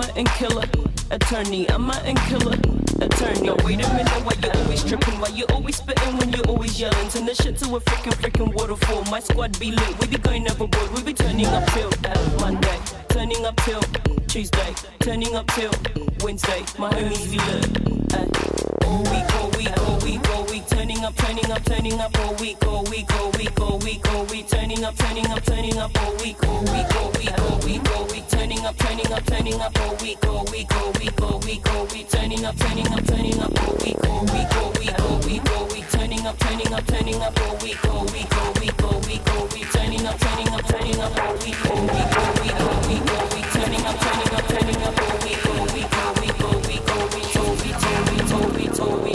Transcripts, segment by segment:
journey. I'm a killer, attorney. I'm a killer, attorney. Yo, wait a minute, why you always tripping? Why you always spitting when you always yelling? Turn the shit to a freaking, freaking waterfall. My squad be lit. We be going overboard. We be turning up till Monday. Turning up till Tuesday. Turning up till Wednesday. My homies be lit. All week, all week, all week, week, turning up, turning up, turning up, all week, all week, all week, all week, all week, turning up, turning up, turning up, all week, all week, all week, all week, all week, turning up, turning up, turning up, all week, all week, all week, all week, all week, turning up, turning up, turning up, all week, all week, all week, all week, all week, turning up, turning up, turning up, all week, all week, all week, all week, all week, turning up, turning up, turning up, all week, all week, all week, all week, all week, turning up, turning up, turning up, all week, all week, all week, all week, all week, Toby, Toby. To the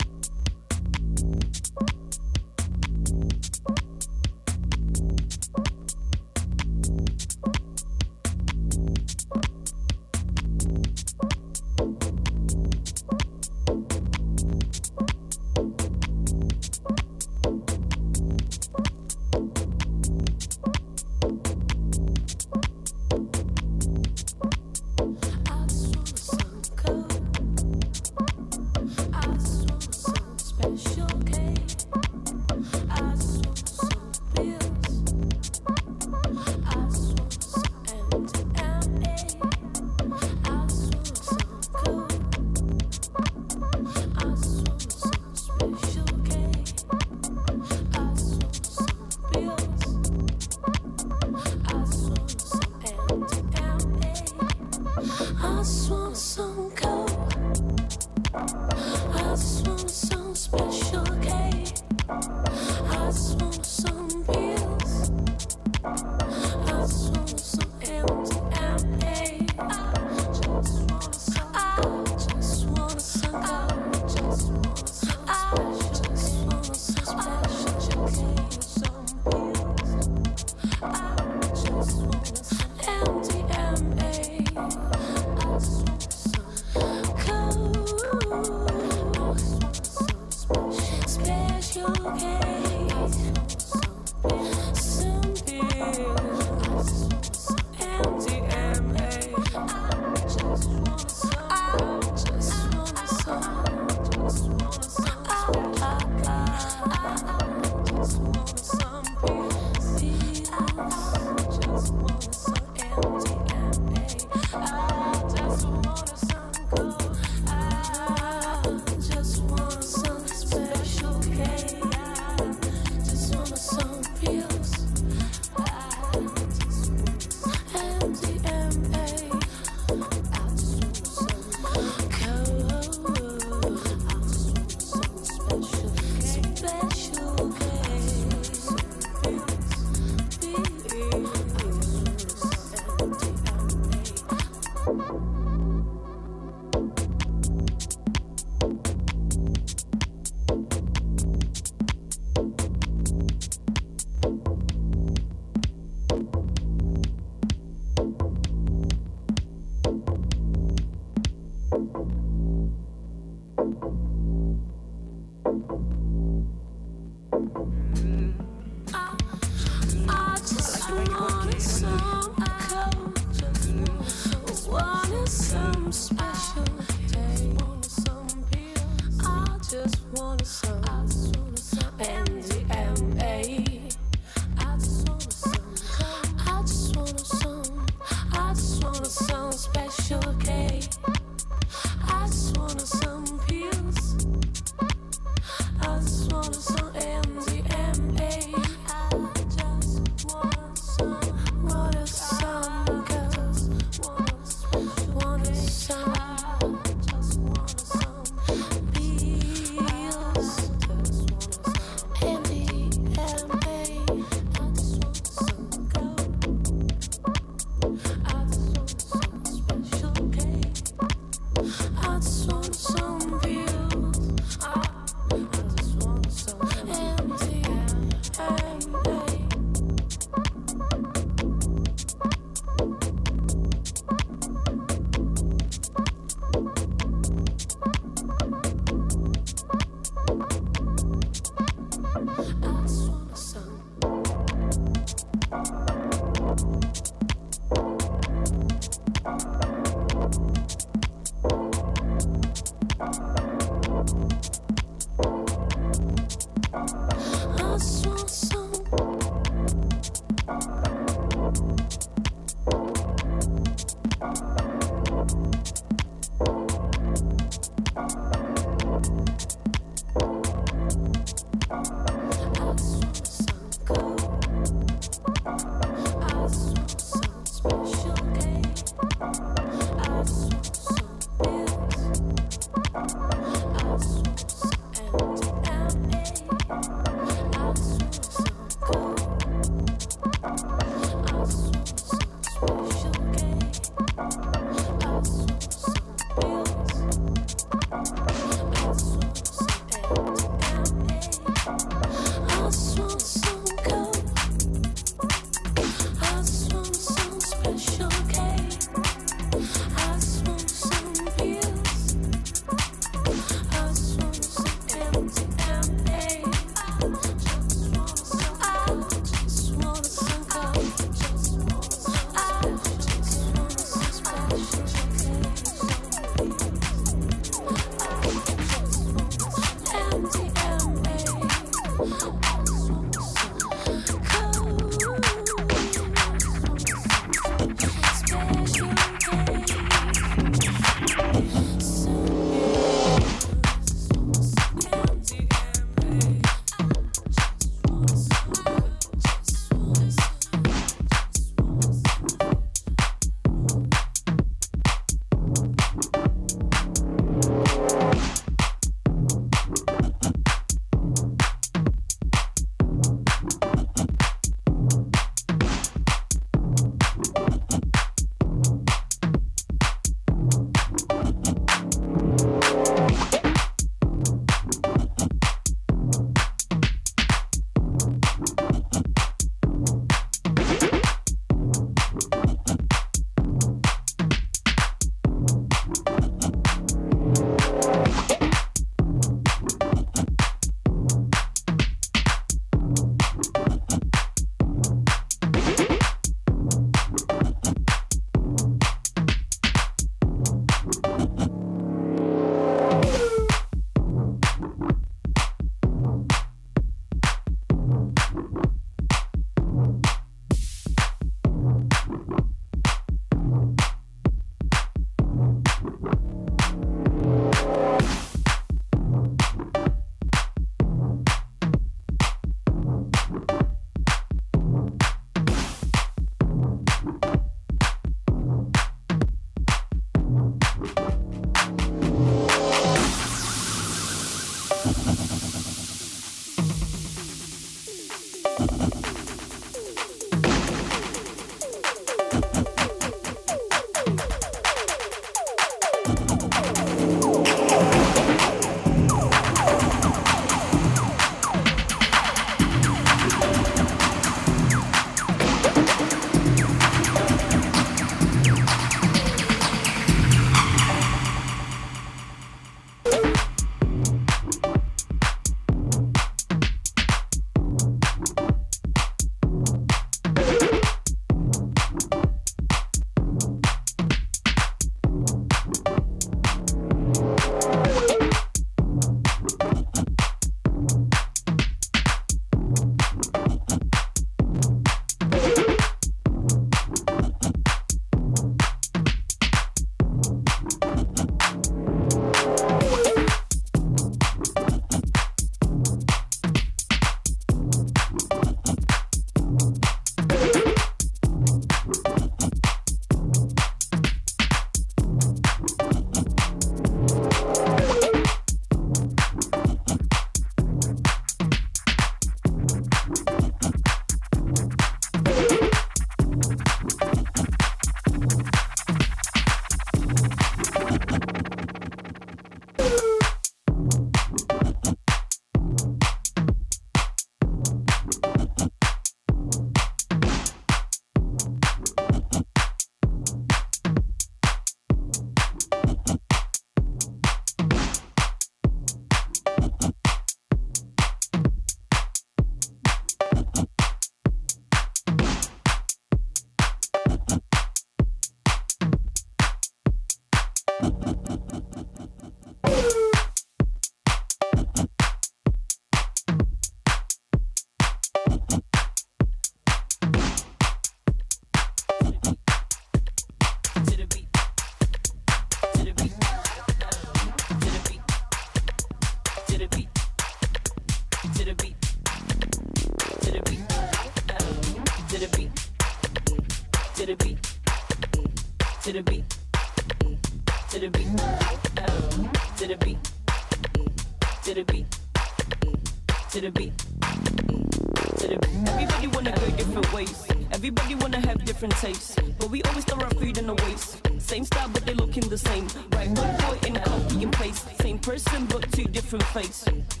to the beat. To the. Everybody wanna go different ways. Everybody wanna have different tastes, but we always throw our food in the waste. Same style, but they looking the same. Right one point in a copy and place. Same person, but two different faces.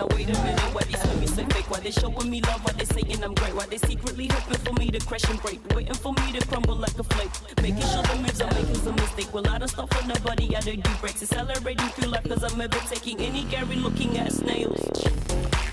now wait a minute. Why these women so fake? Why they showing me love? Why they saying I'm great? Why they secretly hoping for me to crash and break? Waiting for me to crumble like a flake. Making sure the moves I'm making some mistake. Well, I don't stop for nobody. I don't do breaks. Accelerating through life cause I'm ever taking any Gary looking at snails.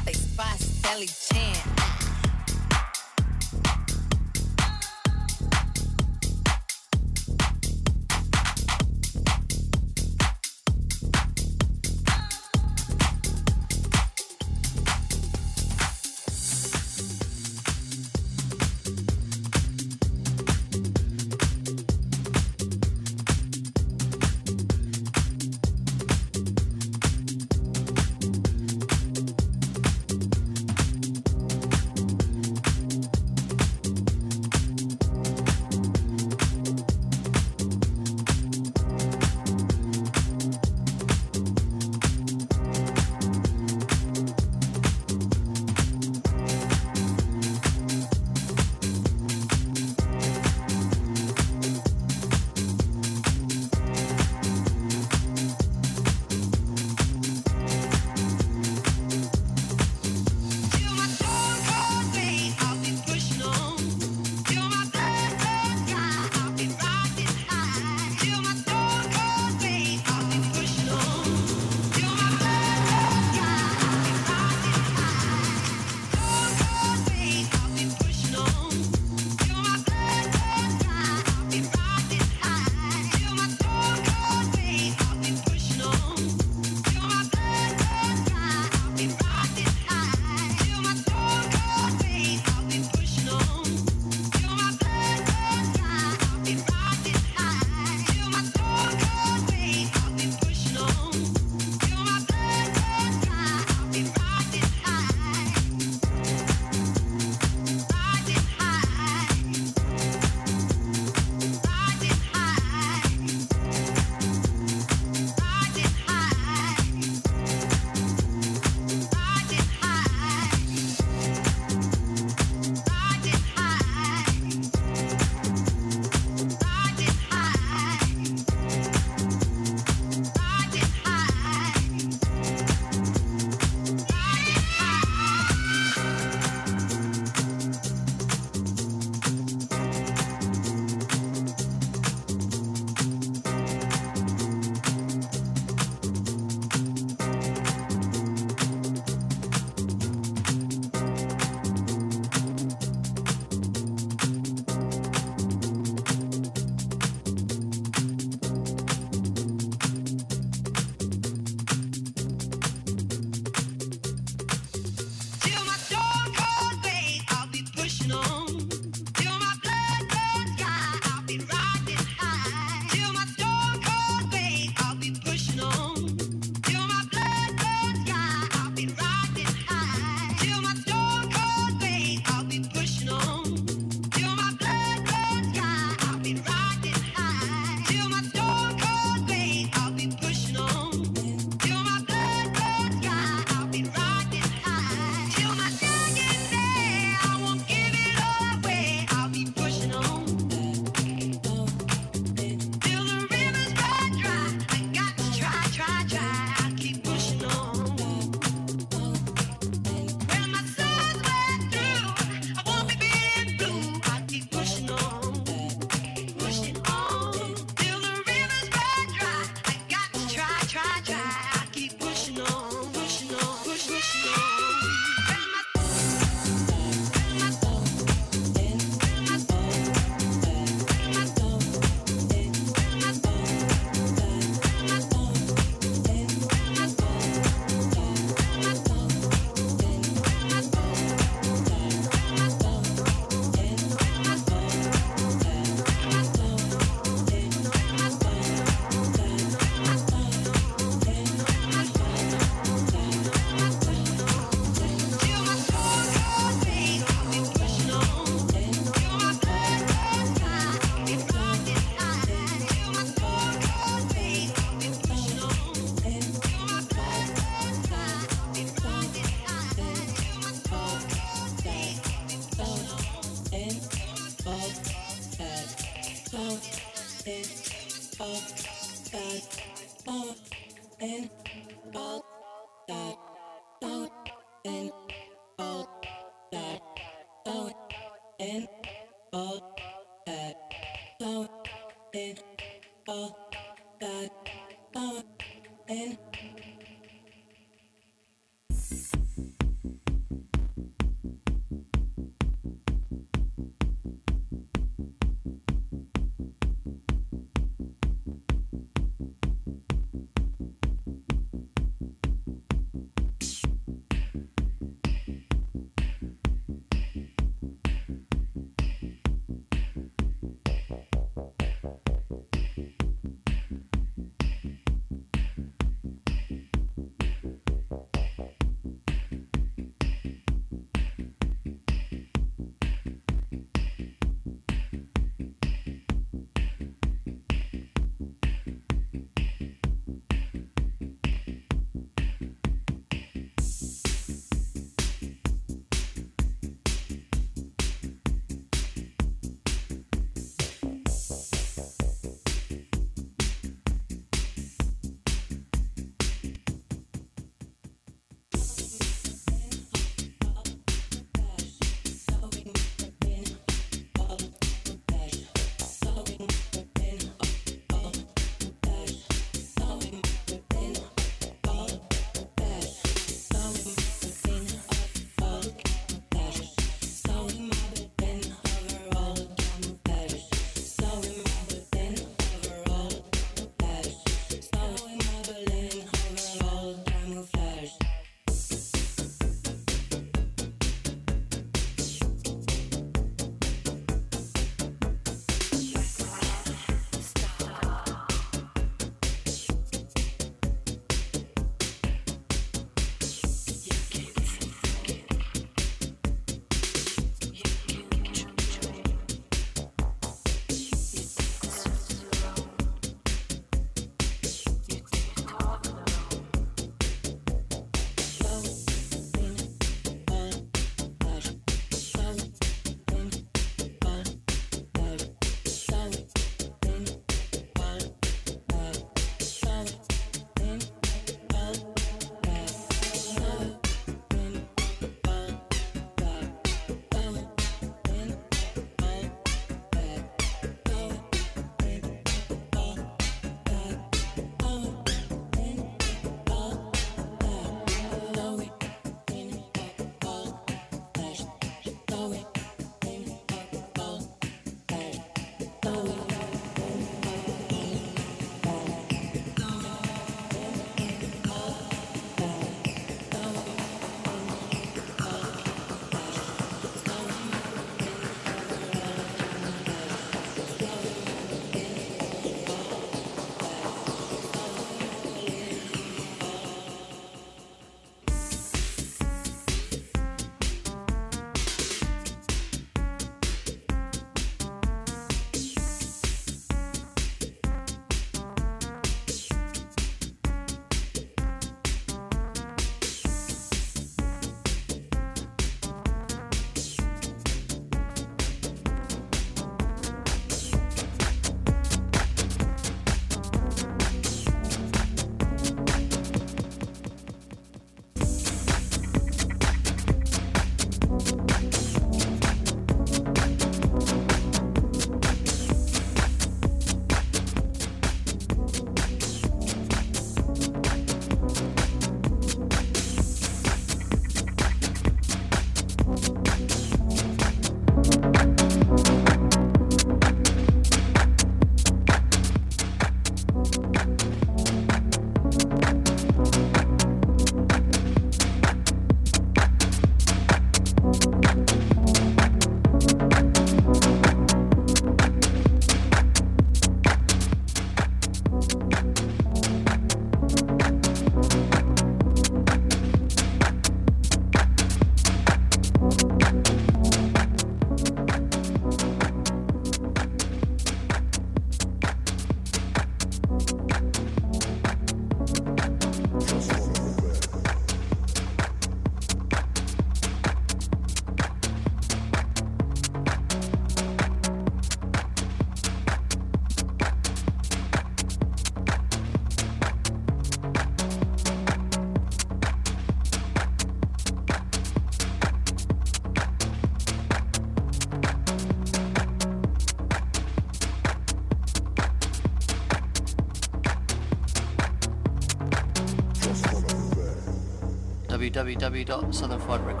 www.southernfriedrecords.com.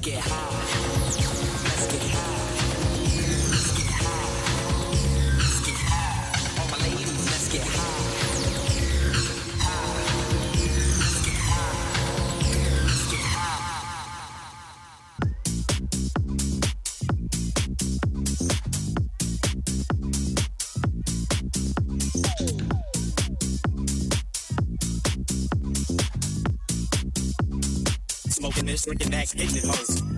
get high. Next, hitting it hoes.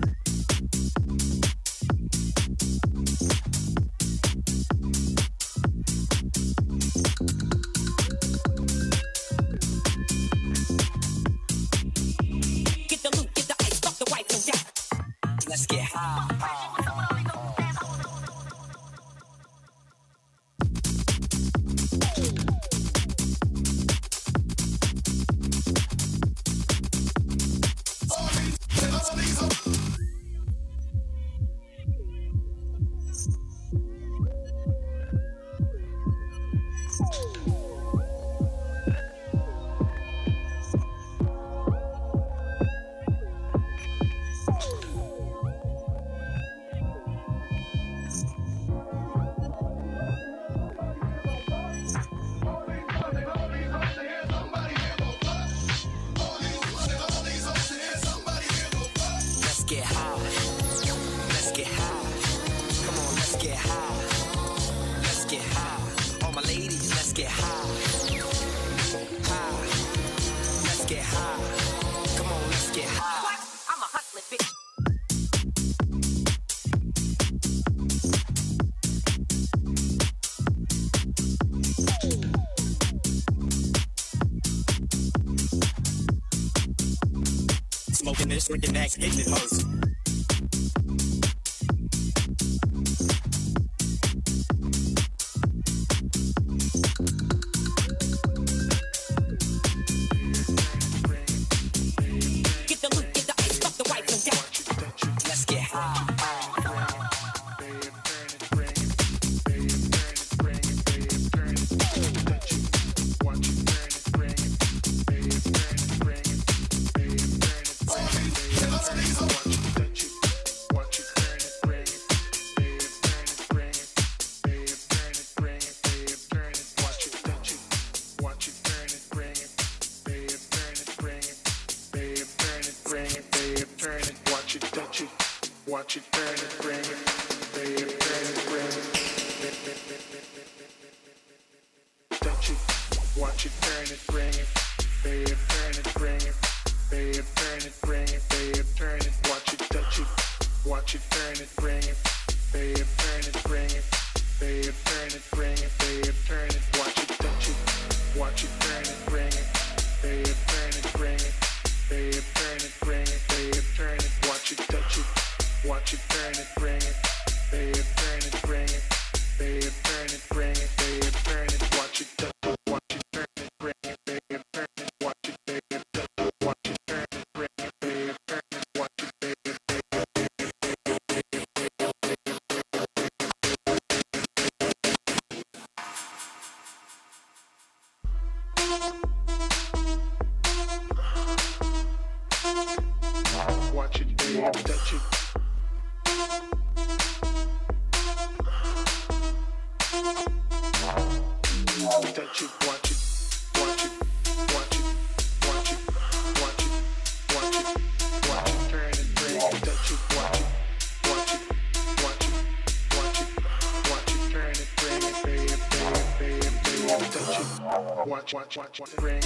Freaking next, hitting it watch, watch, watch, bring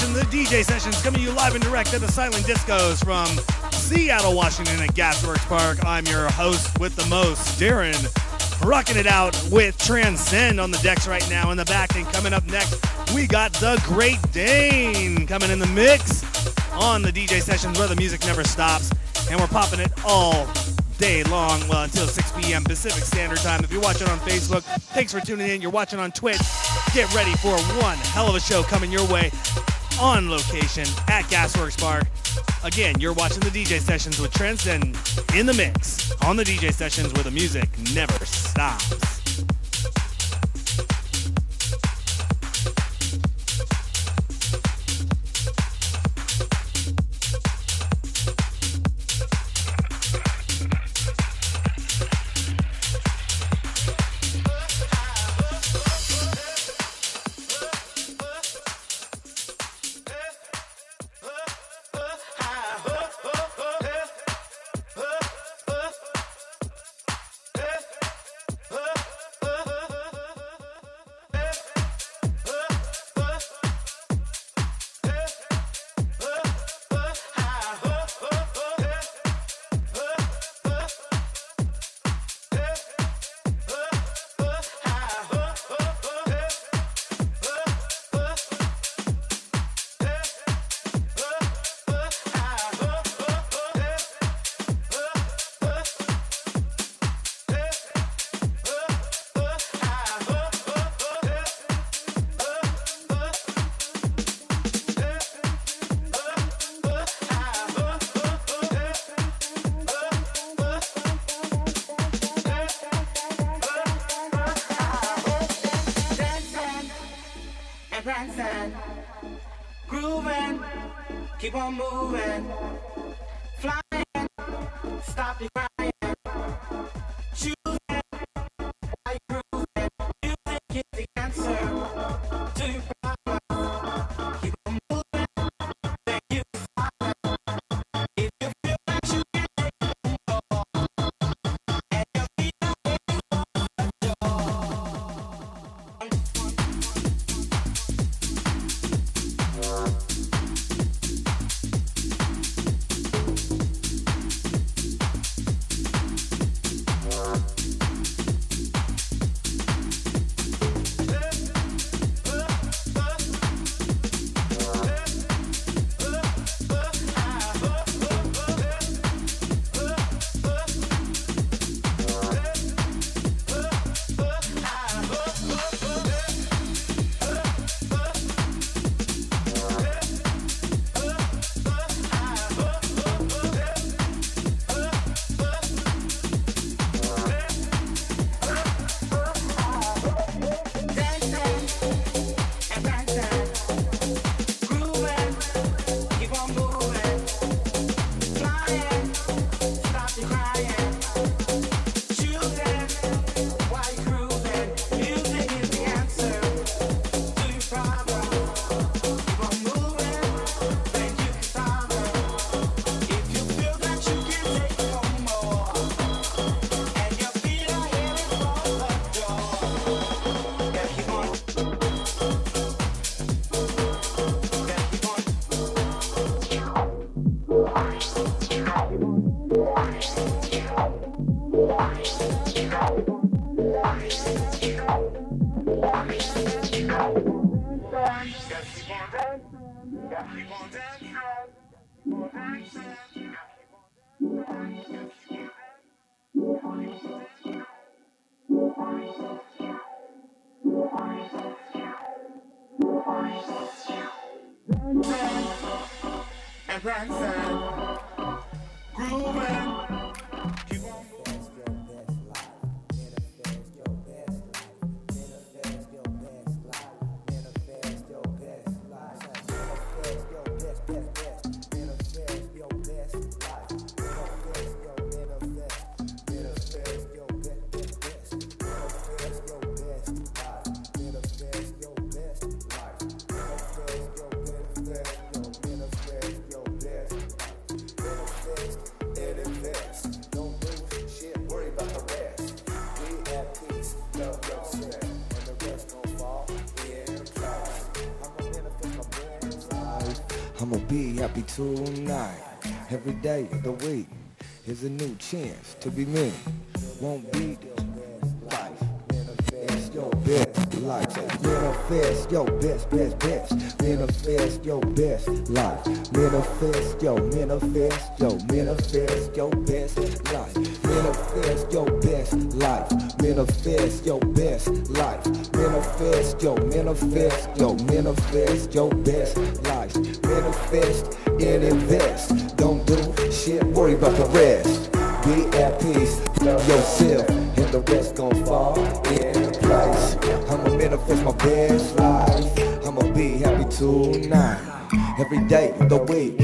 watching the DJ sessions coming to you live and direct at the Silent Discos from Seattle, Washington at Gasworks Park. I'm your host with the most, Darren, rocking it out with Transcend on the decks right now in the back. And coming up next, we got the Great Dane coming in the mix on the DJ sessions where the music never stops. And we're popping it all day long, well, until 6 p.m. Pacific Standard Time. If you're watching on Facebook, thanks for tuning in. You're watching on Twitch. Get ready for one hell of a show coming your way on location at Gasworks Park. Again, you're watching the DJ sessions with Transcend in the mix on the DJ sessions where the music never stops. Stop happy tonight. Every day of the week is a new chance to be me. Won't be life. Your best life. Manifest your best, best, best. Manifest your best life. Manifest your, manifest your, manifest your best life. Manifest your best life. Manifest your best life. Manifest your, manifest your, manifest your best life. Manifest and invest. Don't do shit, worry about the rest. Be at peace, love yourself, and the rest gon' fall in place. I'ma manifest my best life. I'ma be happy tonight. Every day of the week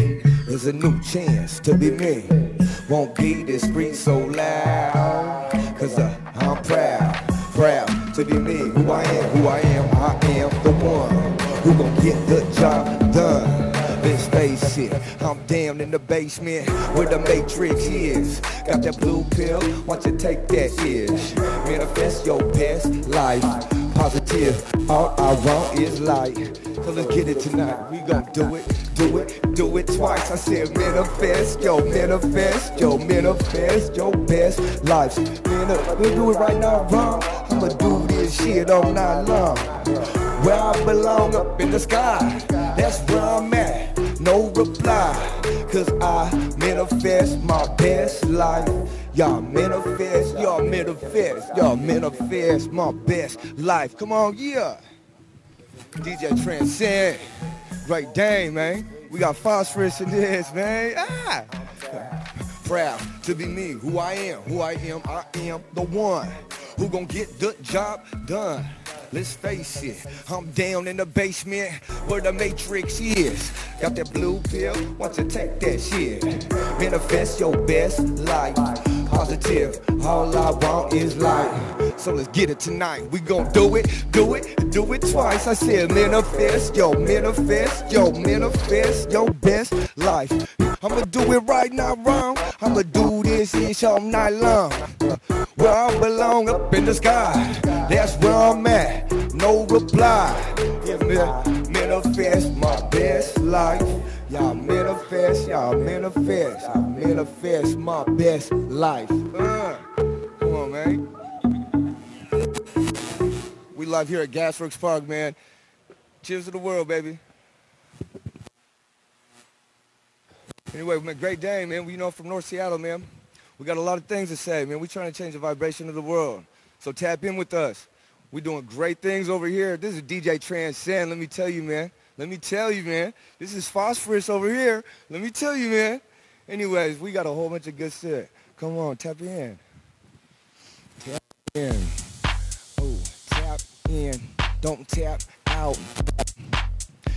is a new chance to be me. Won't be this street so loud, cause uh, I'm proud, proud to be me. Who I am, who I am, I am the one who gon' get the job done. Let's face it, I'm down in the basement where the matrix is. Got that blue pill, want you take that ish. Manifest your best life, positive. All I want is light. So let's get it tonight. We gon' do it, do it, do it twice. I said manifest, yo, manifest, yo, manifest your best life. Man, uh, we do it right now, wrong. I'ma do this shit all night long. Where I belong up in the sky, that's where I'm at. No reply, cause I manifest my best life. Y'all manifest, y'all manifest, y'all manifest my best life. Come on, yeah. DJ Transcend, Great Dane, man. We got phosphorus in this, man. Ah. Proud to be me, who I am, who I am, I am the one who gon' get the job done. Let's face it, I'm down in the basement where the matrix is. Got that blue pill, want to take that shit. Manifest your best life. Positive, all I want is light. So let's get it tonight. We gon' do it, do it, do it twice. I said manifest, yo, manifest, yo, manifest your best life. I'ma do it right not wrong. I'ma do this ish all night long. Where I belong up in the sky, that's where I'm at. No reply. Yeah, man, manifest my best life. Y'all manifest, y'all manifest, y'all manifest my best life. Uh, come on, man. We live here at Gasworks Park, man. Cheers to the world, baby. Anyway, man, great day, man. We you know from North Seattle, man. We got a lot of things to say, man. We're trying to change the vibration of the world. So tap in with us. We're doing great things over here. This is DJ Transcend. Let me tell you, man. Let me tell you, man. This is phosphorus over here. Let me tell you, man. Anyways, we got a whole bunch of good shit. Come on, tap in. Tap in. Oh, tap in. Don't tap out.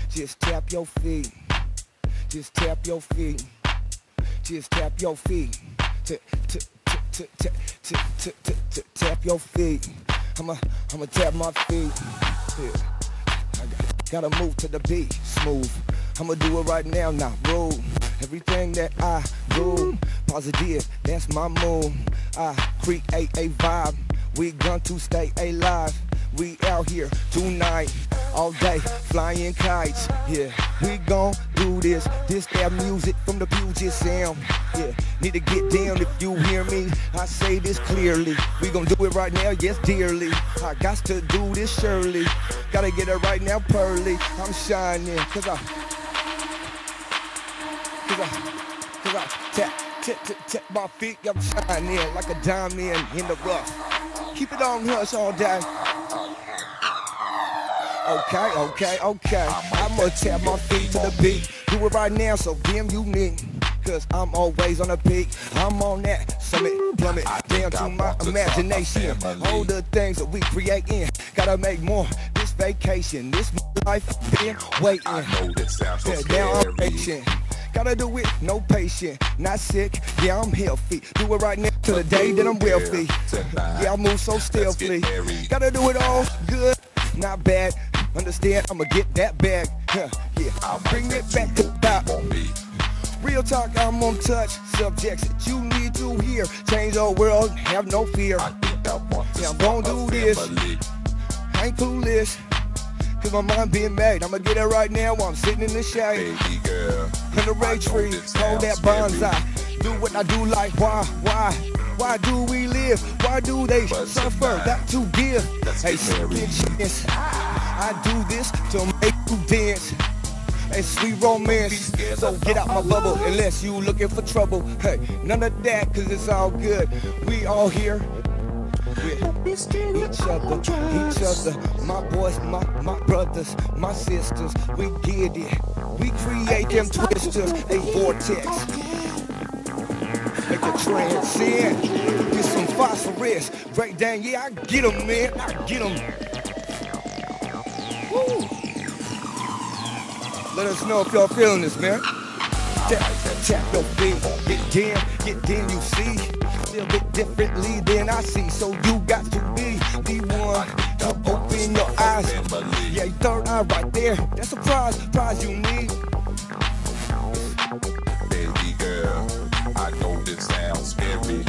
Just tap your feet. Just tap your feet. Just tap your feet. Tap your feet. I'ma, I'ma tap my feet. Yeah. Gotta move to the beat, smooth. I'ma do it right now, not rude. Everything that I do, positive, that's my move. I create a vibe. We gon' to stay alive. We out here tonight, all day, flying kites. Yeah, we gon' do this. This that music from the Puget Sound. Yeah, need to get down if you hear me. I say this clearly. We gon' do it right now, yes, dearly. I got to do this surely. Gotta get it right now, pearly. I'm shining, cause I, cause I, cause I tap, tap, tap, tap my feet. I'm shining like a diamond in the rough. Keep it on hush all day. Okay, okay, okay. I'ma tap my feet to the beat. Do it right now, so damn you me. Cause I'm always on the peak. I'm on that summit, plummet, down to my imagination. All the things that we creating. Gotta make more this vacation. This life been waiting. I know this sounds so Yeah, now I'm patient. Gotta do it, no patient. Not sick, yeah, I'm healthy. Do it right now to the day that I'm wealthy. Yeah, I move so stealthily. Gotta do it all good, not bad. Understand, I'ma get that bag. Huh, yeah, I'll bring it back to top. Real talk, I'm on touch. Subjects that you need to hear. Change the world, have no fear. Yeah, I'm gonna do this. I ain't clueless. Cause my mind being made. I'ma get it right now while I'm sitting in the shade. Baby girl. Under the ray tree, hold that bonsai. Do what I do like why, why? Why do we live? Why do they suffer? Got to give. Hey, bitch, I do this to make you dance. Hey, sweet romance. So get out my bubble unless you looking for trouble. Hey, none of that, cause it's all good. We all here. With each other, each other, my boys, my, my brothers, my sisters, we get it. We create them twisters, a vortex. Make a transcend. Get some phosphorus. Break down, yeah, I get them, man. I get them. Woo. Let us know if y'all feeling this, man. Tap, tap your feet, get down, get down, you see. Feel it differently than I see, so you got to be the one to open your eyes. Yeah, your third eye right there, that's a prize, prize you need. Baby girl, I know this sounds scary.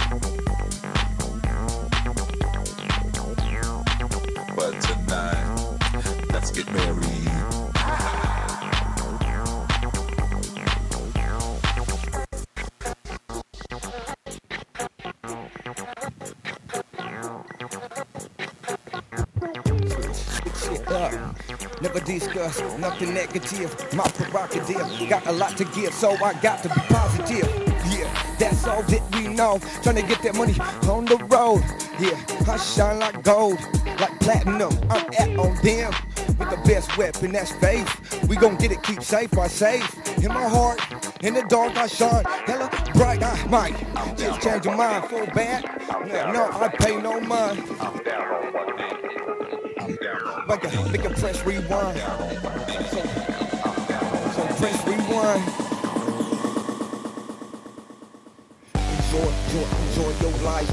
But tonight, let's get married. Discuss nothing negative. My prerogative got a lot to give, so I got to be positive. Yeah, that's all that we know. Trying to get that money on the road. Yeah, I shine like gold, like platinum. I'm at on them with the best weapon, that's faith. We gon' get it, keep safe, I safe. In my heart, in the dark, I shine. Hella bright, I might just change your mind for bad. No, no, I pay no mind. Like a, make a press rewind. So, press rewind. Enjoy, enjoy, enjoy your life.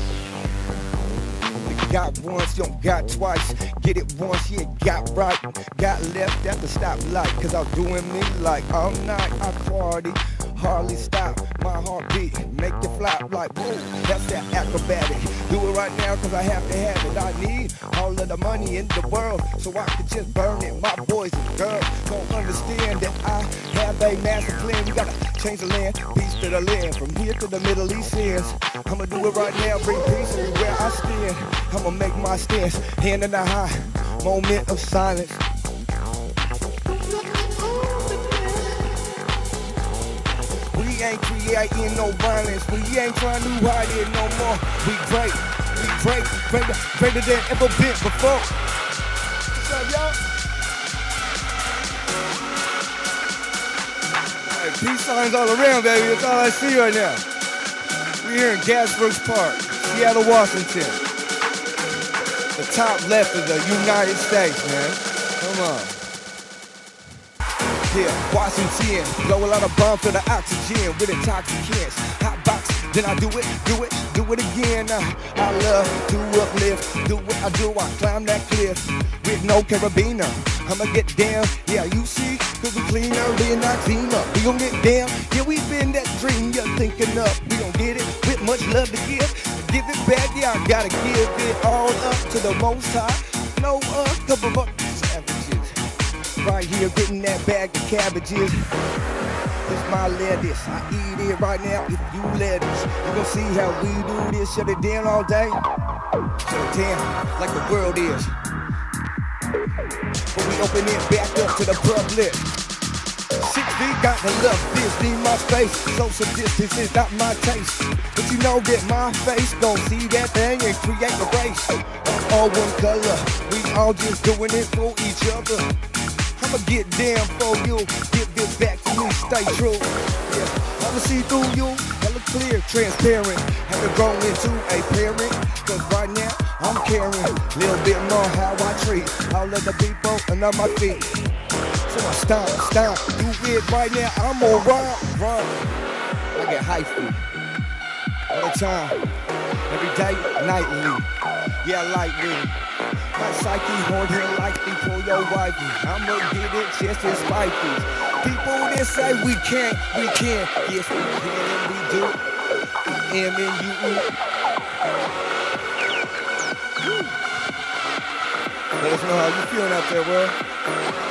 You got once, you don't got twice. Get it once, yeah, got right. Got left at the stoplight, cause I'm doing me like I'm not, I party, hardly stop. My heartbeat, make you flop like whoa. That's that acrobatic. Do it right now, cause I have to have it. I need all of the money in the world, so I can just burn it. My boys and girls don't understand that I have a master plan. We gotta change the land, peace to the land. From here to the Middle East ends. I'ma do it right now, bring peace everywhere I stand. I'ma make my stance, hand in the high, moment of silence. We ain't creating no violence. We ain't trying to hide it no more. We great, we great, greater, greater than ever been before. What's up, y'all? Hey, peace signs all around, baby. That's all I see right now. We're here in Gasworks Park, Seattle, Washington. The top left of the United States, man. Come on. Yeah, Washington, blow a lot of bomb for the oxygen with intoxicants. Hot box, then I do it, do it, do it again. Uh, I love to uplift, do what I do, I climb that cliff with no carabiner. I'ma get down, yeah, you see, cause we cleaner than I clean up. We gon' get down, yeah, we been that dream you're thinking up. We gon' get it with much love to give. Give it back, yeah, I gotta give it all up to the most high. No, uh, couple of. Right here, getting that bag of cabbages. It's my lettuce. I eat it right now if you let us. You gon' see how we do this. Shut it down all day. Shut it down like the world is. But we open it back up to the public. Six feet got to love this, need my face. Social distance is not my taste. But you know that my face gon' see that thing and create a race. All one color, we all just doing it for each other. I'ma get down for you, give this back to me, stay true. Yeah, I'ma see through you, hella clear, transparent. Have to grow into a parent, cause right now I'm caring. Little bit more how I treat all of the people under my feet. So I stop, stop, do it right now, I'm on run, run. I get hyphy all the time, every day, nightly. Yeah, lightly. My psyche hold here like me pull your wifey. I'ma get it just as spicy. People that say we can't, we can. Yes, we can and we do. M and U. Let us know how you feeling out there, world.